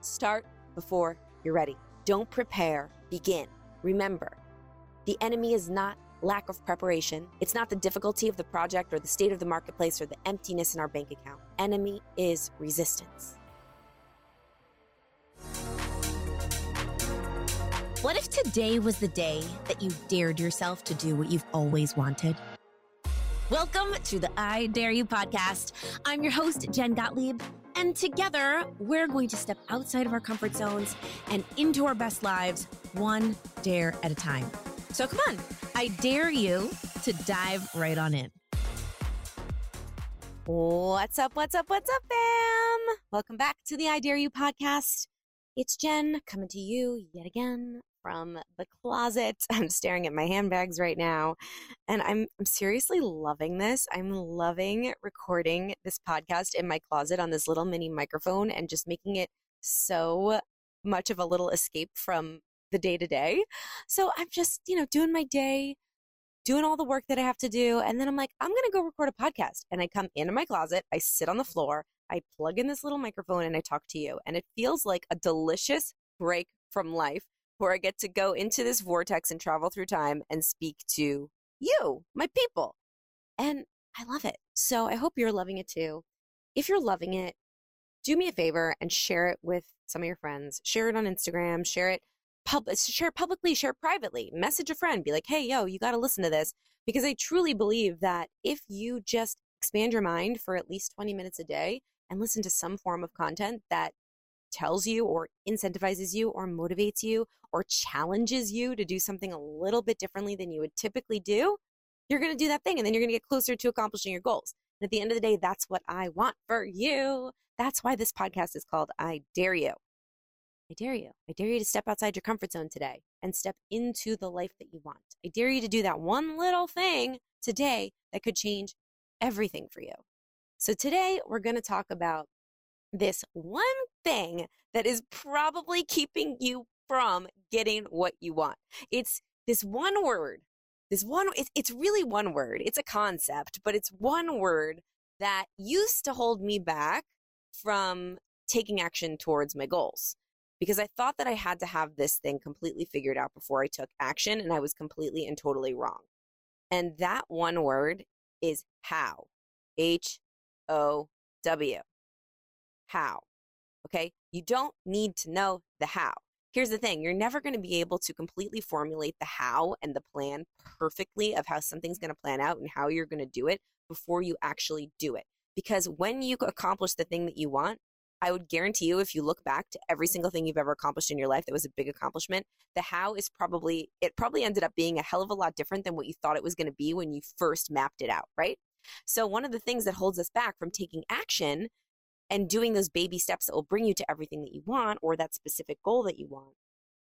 Start before you're ready. Don't prepare, begin. Remember, the enemy is not lack of preparation. It's not the difficulty of the project or the state of the marketplace or the emptiness in our bank account. Enemy is resistance. What if today was the day that you dared yourself to do what you've always wanted? Welcome to the I Dare You podcast. I'm your host, Jen Gottlieb, and together we're going to step outside of our comfort zones and into our best lives, one dare at a time. So come on, I dare you to dive right on in. What's up? What's up? What's up, fam? Welcome back to the I Dare You podcast. It's Jen coming to you yet again from the closet. I'm staring at my handbags right now, and I'm I'm seriously loving this. I'm loving recording this podcast in my closet on this little mini microphone and just making it so much of a little escape from the day to day. So I'm just, you know, doing my day, doing all the work that I have to do. And then I'm like, I'm going to go record a podcast. And I come into my closet, I sit on the floor, I plug in this little microphone and I talk to you. And it feels like a delicious break from life where I get to go into this vortex and travel through time and speak to you, my people. And I love it. So I hope you're loving it too. If you're loving it, do me a favor and share it with some of your friends. Share it on Instagram, share it pub- share publicly, share privately, message a friend, be like, hey, yo, you got to listen to this. Because I truly believe that if you just expand your mind for at least 20 minutes a day and listen to some form of content that tells you or incentivizes you or motivates you or challenges you to do something a little bit differently than you would typically do, you're going to do that thing and then you're going to get closer to accomplishing your goals. And at the end of the day, that's what I want for you. That's why this podcast is called I Dare You. I dare you. I dare you to step outside your comfort zone today and step into the life that you want. I dare you to do that one little thing today that could change everything for you. So today we're going to talk about this one thing that is probably keeping you from getting what you want. It's this one word. This one, it's really one word. It's a concept, but it's one word that used to hold me back from taking action towards my goals because I thought that I had to have this thing completely figured out before I took action, and I was completely and totally wrong. And that one word is how. H O W. How. Okay? You don't need to know the how. Here's the thing you're never going to be able to completely formulate the how and the plan perfectly of how something's going to plan out and how you're going to do it before you actually do it. Because when you accomplish the thing that you want, I would guarantee you, if you look back to every single thing you've ever accomplished in your life that was a big accomplishment, the how is probably, it probably ended up being a hell of a lot different than what you thought it was going to be when you first mapped it out, right? So, one of the things that holds us back from taking action and doing those baby steps that will bring you to everything that you want or that specific goal that you want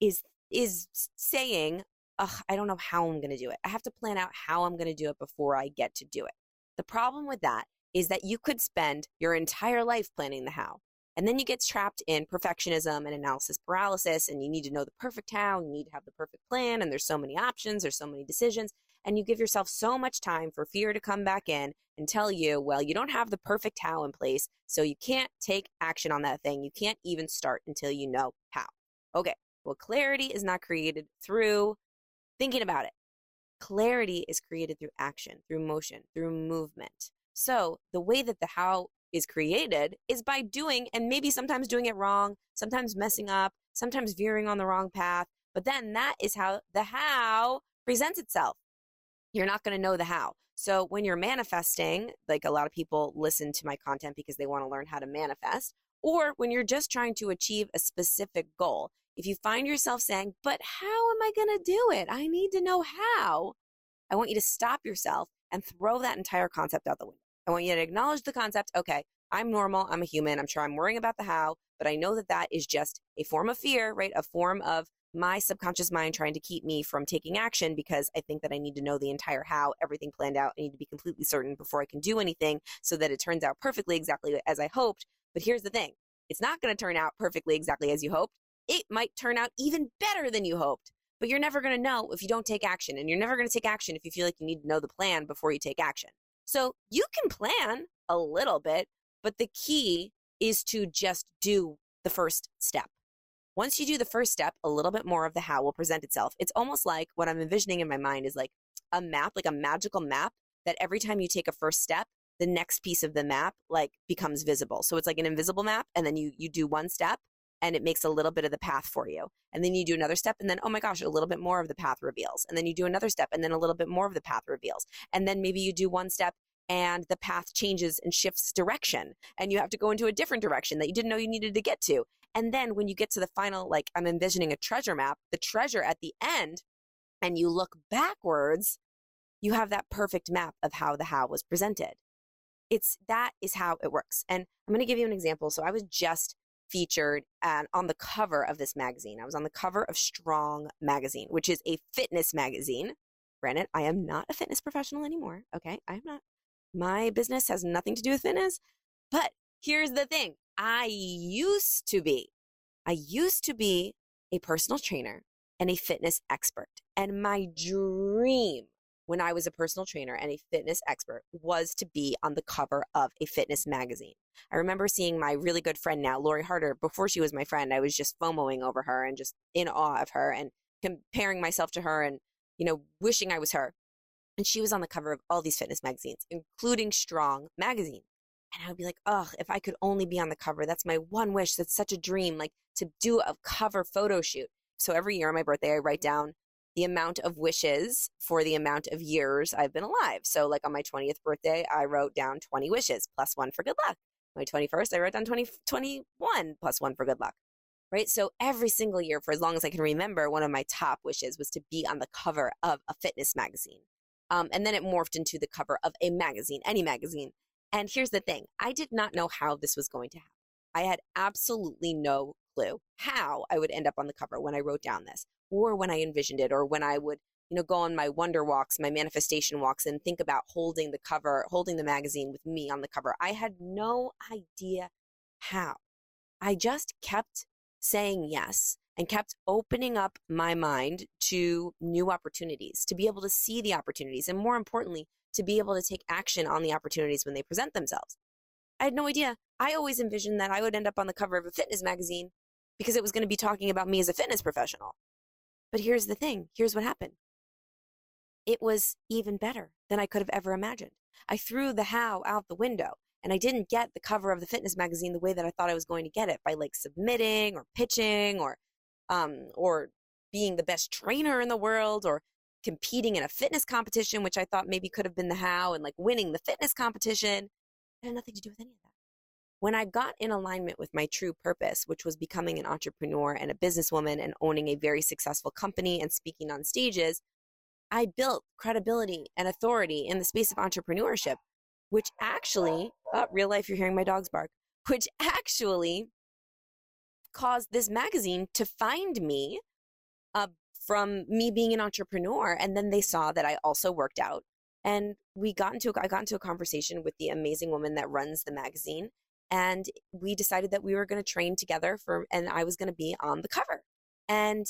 is is saying, Ugh, I don't know how I'm going to do it. I have to plan out how I'm going to do it before I get to do it. The problem with that is that you could spend your entire life planning the how. And then you get trapped in perfectionism and analysis paralysis, and you need to know the perfect how, you need to have the perfect plan, and there's so many options, there's so many decisions, and you give yourself so much time for fear to come back in and tell you, well, you don't have the perfect how in place, so you can't take action on that thing. You can't even start until you know how. Okay, well, clarity is not created through thinking about it. Clarity is created through action, through motion, through movement. So the way that the how is created is by doing and maybe sometimes doing it wrong, sometimes messing up, sometimes veering on the wrong path. But then that is how the how presents itself. You're not going to know the how. So when you're manifesting, like a lot of people listen to my content because they want to learn how to manifest, or when you're just trying to achieve a specific goal, if you find yourself saying, but how am I going to do it? I need to know how. I want you to stop yourself and throw that entire concept out the window. I want you to acknowledge the concept. Okay, I'm normal. I'm a human. I'm sure I'm worrying about the how, but I know that that is just a form of fear, right? A form of my subconscious mind trying to keep me from taking action because I think that I need to know the entire how, everything planned out. I need to be completely certain before I can do anything so that it turns out perfectly exactly as I hoped. But here's the thing it's not going to turn out perfectly exactly as you hoped. It might turn out even better than you hoped. But you're never going to know if you don't take action. And you're never going to take action if you feel like you need to know the plan before you take action. So you can plan a little bit, but the key is to just do the first step. Once you do the first step, a little bit more of the how will present itself. It's almost like what I'm envisioning in my mind is like a map, like a magical map that every time you take a first step, the next piece of the map like becomes visible. So it's like an invisible map and then you you do one step and it makes a little bit of the path for you. And then you do another step and then oh my gosh, a little bit more of the path reveals. And then you do another step and then a little bit more of the path reveals. And then maybe you do one step and the path changes and shifts direction and you have to go into a different direction that you didn't know you needed to get to. And then when you get to the final like I'm envisioning a treasure map, the treasure at the end and you look backwards, you have that perfect map of how the how was presented. It's that is how it works. And I'm going to give you an example. So I was just featured uh, on the cover of this magazine. I was on the cover of Strong Magazine, which is a fitness magazine. Granted, I am not a fitness professional anymore. Okay. I am not. My business has nothing to do with fitness. But here's the thing I used to be. I used to be a personal trainer and a fitness expert. And my dream when I was a personal trainer and a fitness expert was to be on the cover of a fitness magazine. I remember seeing my really good friend now, Lori Harder, before she was my friend. I was just FOMOing over her and just in awe of her and comparing myself to her and, you know, wishing I was her. And she was on the cover of all these fitness magazines, including Strong Magazine. And I would be like, oh, if I could only be on the cover, that's my one wish. That's such a dream, like to do a cover photo shoot. So every year on my birthday, I write down the amount of wishes for the amount of years I've been alive. So, like on my 20th birthday, I wrote down 20 wishes plus one for good luck. My 21st, I wrote down 20, 21 plus one for good luck. Right. So, every single year, for as long as I can remember, one of my top wishes was to be on the cover of a fitness magazine. Um, and then it morphed into the cover of a magazine, any magazine. And here's the thing I did not know how this was going to happen. I had absolutely no clue how I would end up on the cover when I wrote down this or when I envisioned it or when I would, you know, go on my wonder walks, my manifestation walks and think about holding the cover, holding the magazine with me on the cover. I had no idea how. I just kept saying yes and kept opening up my mind to new opportunities, to be able to see the opportunities, and more importantly, to be able to take action on the opportunities when they present themselves. I had no idea. I always envisioned that I would end up on the cover of a fitness magazine because it was going to be talking about me as a fitness professional. But here's the thing here's what happened it was even better than I could have ever imagined. I threw the how out the window and I didn't get the cover of the fitness magazine the way that I thought I was going to get it by like submitting or pitching or um or being the best trainer in the world or competing in a fitness competition which I thought maybe could have been the how and like winning the fitness competition. It had nothing to do with any of that. When I got in alignment with my true purpose, which was becoming an entrepreneur and a businesswoman and owning a very successful company and speaking on stages, I built credibility and authority in the space of entrepreneurship, which actually, oh, real life, you're hearing my dogs bark, which actually caused this magazine to find me uh, from me being an entrepreneur. And then they saw that I also worked out. And we got into, I got into a conversation with the amazing woman that runs the magazine and we decided that we were going to train together for and i was going to be on the cover and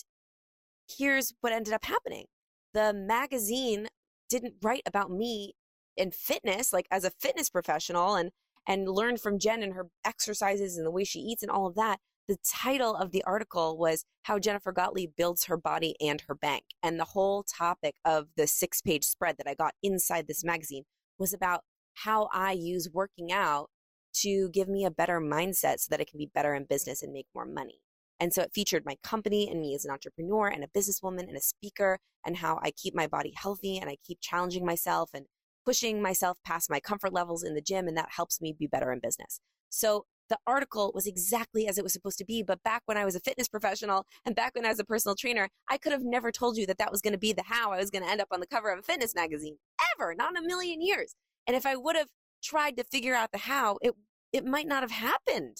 here's what ended up happening the magazine didn't write about me in fitness like as a fitness professional and and learn from jen and her exercises and the way she eats and all of that the title of the article was how jennifer gottlieb builds her body and her bank and the whole topic of the six page spread that i got inside this magazine was about how i use working out to give me a better mindset so that I can be better in business and make more money. And so it featured my company and me as an entrepreneur and a businesswoman and a speaker and how I keep my body healthy and I keep challenging myself and pushing myself past my comfort levels in the gym. And that helps me be better in business. So the article was exactly as it was supposed to be. But back when I was a fitness professional and back when I was a personal trainer, I could have never told you that that was going to be the how I was going to end up on the cover of a fitness magazine ever, not in a million years. And if I would have tried to figure out the how, it it might not have happened.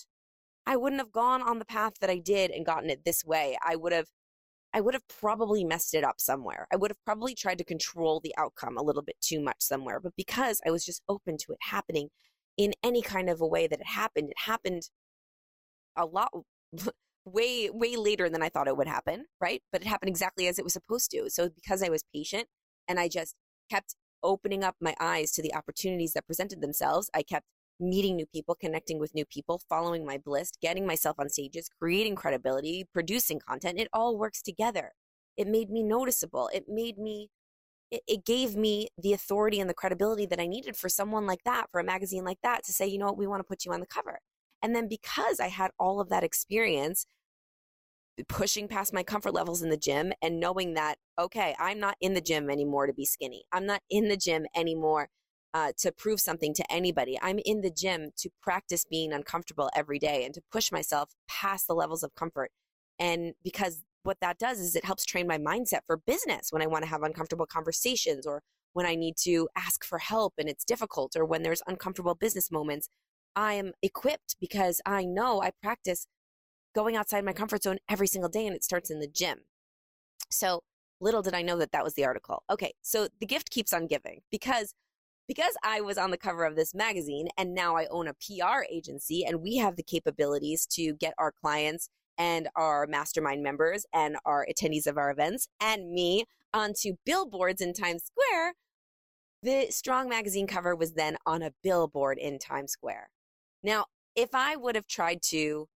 I wouldn't have gone on the path that I did and gotten it this way. I would have I would have probably messed it up somewhere. I would have probably tried to control the outcome a little bit too much somewhere. But because I was just open to it happening in any kind of a way that it happened, it happened a lot way way later than I thought it would happen, right? But it happened exactly as it was supposed to. So because I was patient and I just kept opening up my eyes to the opportunities that presented themselves, I kept meeting new people, connecting with new people, following my bliss, getting myself on stages, creating credibility, producing content. It all works together. It made me noticeable. It made me, it, it gave me the authority and the credibility that I needed for someone like that, for a magazine like that to say, you know what, we want to put you on the cover. And then because I had all of that experience, pushing past my comfort levels in the gym and knowing that, okay, I'm not in the gym anymore to be skinny. I'm not in the gym anymore uh, to prove something to anybody. I'm in the gym to practice being uncomfortable every day and to push myself past the levels of comfort. And because what that does is it helps train my mindset for business when I want to have uncomfortable conversations or when I need to ask for help and it's difficult or when there's uncomfortable business moments. I am equipped because I know I practice going outside my comfort zone every single day and it starts in the gym. So little did I know that that was the article. Okay, so the gift keeps on giving because because I was on the cover of this magazine and now I own a PR agency and we have the capabilities to get our clients and our mastermind members and our attendees of our events and me onto billboards in Times Square. The Strong magazine cover was then on a billboard in Times Square. Now, if I would have tried to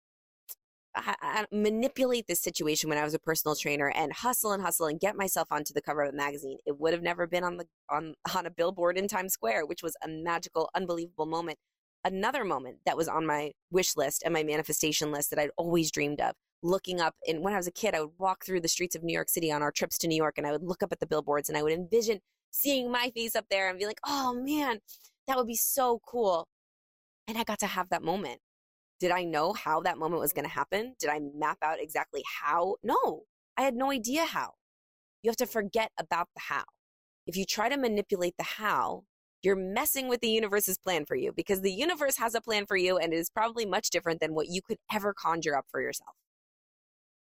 I, I manipulate this situation when I was a personal trainer and hustle and hustle and get myself onto the cover of a magazine, it would have never been on the on on a billboard in Times Square, which was a magical, unbelievable moment. Another moment that was on my wish list and my manifestation list that I'd always dreamed of. Looking up, and when I was a kid, I would walk through the streets of New York City on our trips to New York, and I would look up at the billboards, and I would envision seeing my face up there and be like, "Oh man, that would be so cool." And I got to have that moment did I know how that moment was going to happen? Did I map out exactly how? No, I had no idea how. You have to forget about the how. If you try to manipulate the how, you're messing with the universe's plan for you because the universe has a plan for you and it is probably much different than what you could ever conjure up for yourself.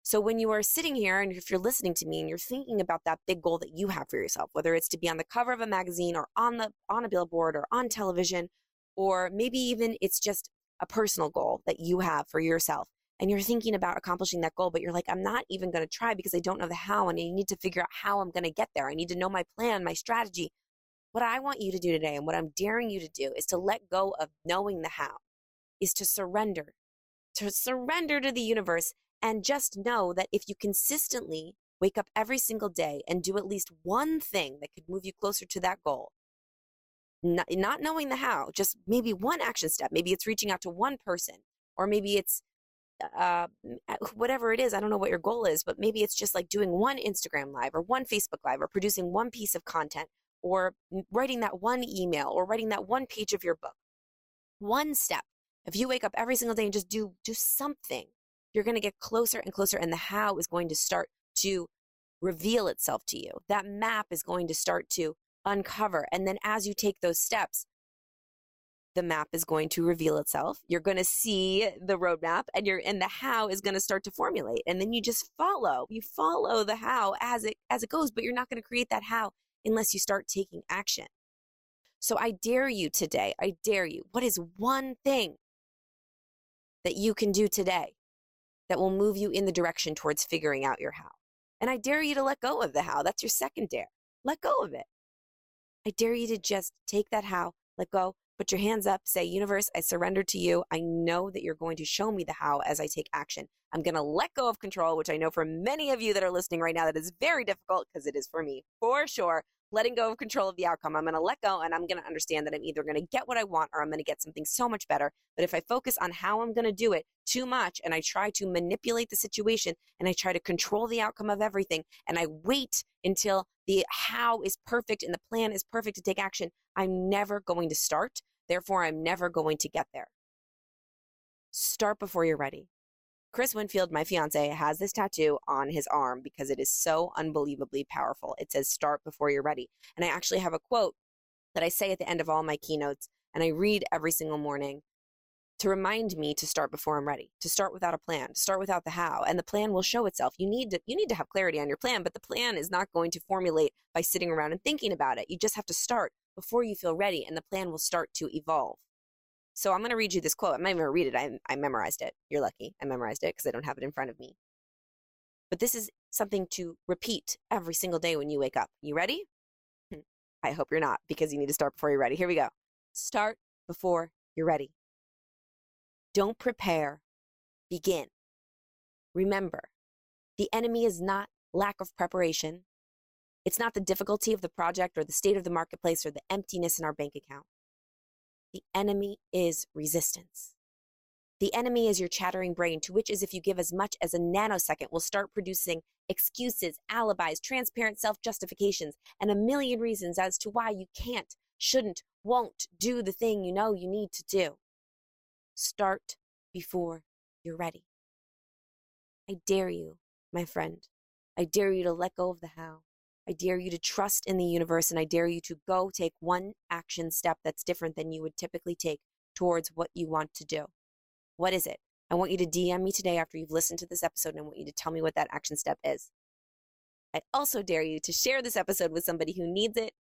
So when you are sitting here and if you're listening to me and you're thinking about that big goal that you have for yourself, whether it's to be on the cover of a magazine or on the on a billboard or on television, or maybe even it's just a personal goal that you have for yourself and you're thinking about accomplishing that goal, but you're like, I'm not even going to try because I don't know the how. And I need to figure out how I'm going to get there. I need to know my plan, my strategy. What I want you to do today and what I'm daring you to do is to let go of knowing the how, is to surrender, to surrender to the universe and just know that if you consistently wake up every single day and do at least one thing that could move you closer to that goal, not, not knowing the how, just maybe one action step. Maybe it's reaching out to one person, or maybe it's uh, uh, whatever it is. I don't know what your goal is, but maybe it's just like doing one Instagram live or one Facebook live or producing one piece of content or writing that one email or writing that one page of your book. One step. If you wake up every single day and just do do something, you're going to get closer and closer and the how is going to start to reveal itself to you. That map is going to start to uncover. And then as you take those steps, the map is going to reveal itself. You're going to see the roadmap and you're and the how is going to start to formulate. And then you just follow. You follow the how as it as it goes, but you're not going to create that how unless you start taking action. So I dare you today. I dare you. What is one thing that you can do today that will move you in the direction towards figuring out your how? And I dare you to let go of the how. That's your second dare. Let go of it. I dare you to just take that how, let go, put your hands up, say, Universe, I surrender to you. I know that you're going to show me the how as I take action. I'm going to let go of control, which I know for many of you that are listening right now, that is very difficult because it is for me, for sure letting go of control of the outcome. I'm going to let go and I'm going to understand that I'm either going to get what I want or I'm going to get something so much better. But if I focus on how I'm going to do it too much and I try to manipulate the situation and I try to control the outcome of everything and I wait until the how is perfect and the plan is perfect to take action, I'm never going to start. Therefore, I'm never going to get there. Start before you're ready. Chris Winfield, my fiance, has this tattoo on his arm because it is so unbelievably powerful. It says, Start before you're ready. And I actually have a quote that I say at the end of all my keynotes and I read every single morning to remind me to start before I'm ready, to start without a plan, to start without the how, and the plan will show itself. You need to you need to have clarity on your plan, but the plan is not going to formulate by sitting around and thinking about it. You just have to start before you feel ready and the plan will start to evolve. So I'm going to read you this quote. I'm not even going to read it. I, I memorized it. You're lucky. I memorized it because I don't have it in front of me. But this is something to repeat every single day when you wake up. You ready? Hmm. I hope you're not because you need to start before you're ready. Here we go. Start before you're ready. Don't prepare, begin. Remember, the enemy is not lack of preparation. It's not the difficulty of the project or the state of the marketplace or the emptiness in our bank account. The enemy is resistance. The enemy is your chattering brain, to which is if you give as much as a nanosecond, will start producing excuses, alibis, transparent self justifications, and a million reasons as to why you can't, shouldn't, won't do the thing you know you need to do. Start before you're ready. I dare you, my friend. I dare you to let go of the how. I dare you to trust in the universe, and I dare you to go take one action step that's different than you would typically take towards what you want to do. What is it? I want you to DM me today after you've listened to this episode, and I want you to tell me what that action step is. I also dare you to share this episode with somebody who needs it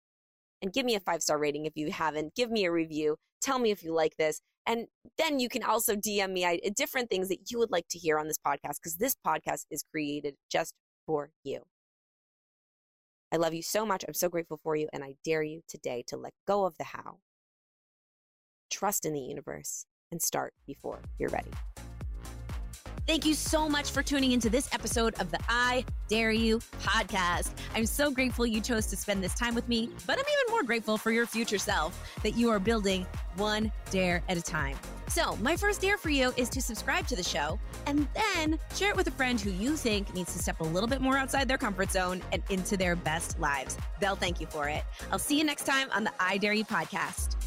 and give me a five star rating if you haven't. Give me a review. Tell me if you like this. And then you can also DM me different things that you would like to hear on this podcast because this podcast is created just for you. I love you so much. I'm so grateful for you. And I dare you today to let go of the how, trust in the universe, and start before you're ready. Thank you so much for tuning into this episode of the I Dare You podcast. I'm so grateful you chose to spend this time with me, but I'm even more grateful for your future self that you are building one dare at a time. So, my first dare for you is to subscribe to the show and then share it with a friend who you think needs to step a little bit more outside their comfort zone and into their best lives. They'll thank you for it. I'll see you next time on the I Dare You podcast.